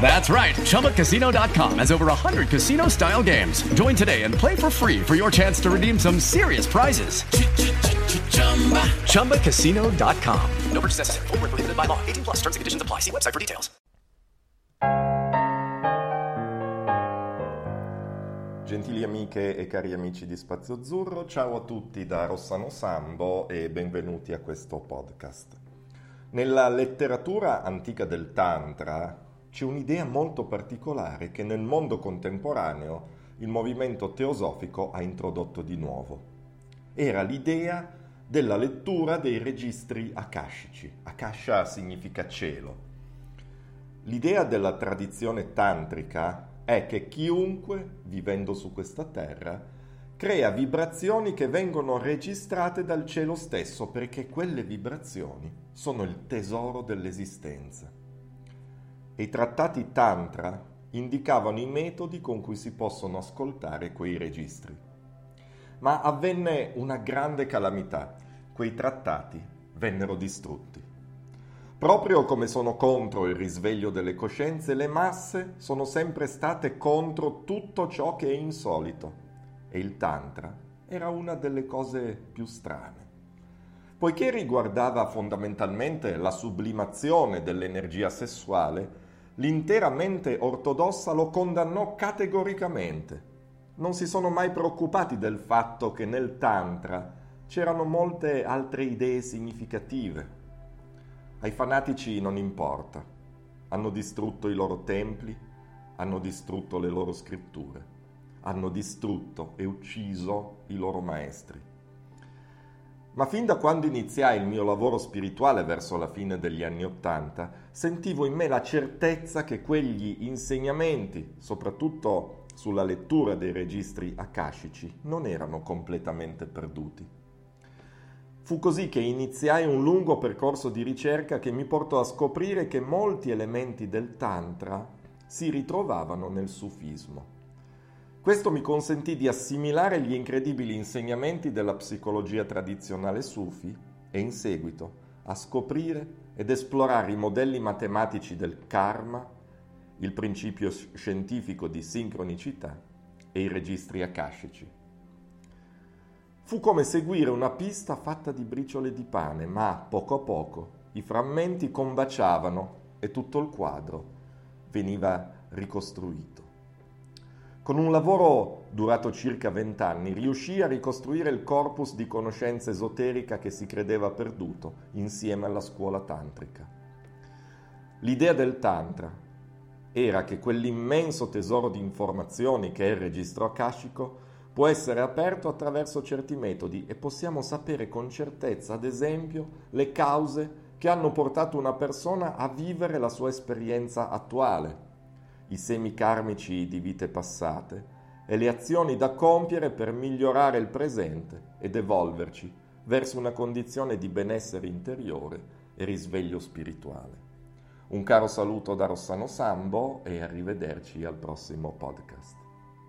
That's right. ChumbaCasino.com has over 100 casino style games. Join today and play for free for your chance to redeem some serious prizes. ChumbaCasino.com. No purchase necessary. Where prohibited by law. 18 plus terms and conditions apply. See website for details. Gentili amiche e cari amici di Spazio Azzurro, ciao a tutti da Rossano Sambo e benvenuti a questo podcast. Nella letteratura antica del Tantra c'è un'idea molto particolare che nel mondo contemporaneo il movimento teosofico ha introdotto di nuovo. Era l'idea della lettura dei registri akashici. Akasha significa cielo. L'idea della tradizione tantrica è che chiunque, vivendo su questa terra, crea vibrazioni che vengono registrate dal cielo stesso perché quelle vibrazioni sono il tesoro dell'esistenza. E i trattati tantra indicavano i metodi con cui si possono ascoltare quei registri. Ma avvenne una grande calamità quei trattati vennero distrutti. Proprio come sono contro il risveglio delle coscienze, le masse sono sempre state contro tutto ciò che è insolito e il Tantra era una delle cose più strane. Poiché riguardava fondamentalmente la sublimazione dell'energia sessuale, l'intera mente ortodossa lo condannò categoricamente. Non si sono mai preoccupati del fatto che nel Tantra c'erano molte altre idee significative. Ai fanatici non importa. Hanno distrutto i loro templi, hanno distrutto le loro scritture, hanno distrutto e ucciso i loro maestri. Ma fin da quando iniziai il mio lavoro spirituale verso la fine degli anni Ottanta, sentivo in me la certezza che quegli insegnamenti, soprattutto sulla lettura dei registri akashici, non erano completamente perduti. Fu così che iniziai un lungo percorso di ricerca che mi portò a scoprire che molti elementi del Tantra si ritrovavano nel sufismo. Questo mi consentì di assimilare gli incredibili insegnamenti della psicologia tradizionale sufi e in seguito a scoprire ed esplorare i modelli matematici del karma, il principio scientifico di sincronicità e i registri akashici. Fu come seguire una pista fatta di briciole di pane, ma poco a poco i frammenti combaciavano e tutto il quadro veniva ricostruito. Con un lavoro durato circa vent'anni riuscì a ricostruire il corpus di conoscenza esoterica che si credeva perduto insieme alla scuola tantrica. L'idea del Tantra era che quell'immenso tesoro di informazioni che è il registro akashico può essere aperto attraverso certi metodi e possiamo sapere con certezza, ad esempio, le cause che hanno portato una persona a vivere la sua esperienza attuale, i semi karmici di vite passate e le azioni da compiere per migliorare il presente ed evolverci verso una condizione di benessere interiore e risveglio spirituale. Un caro saluto da Rossano Sambo e arrivederci al prossimo podcast.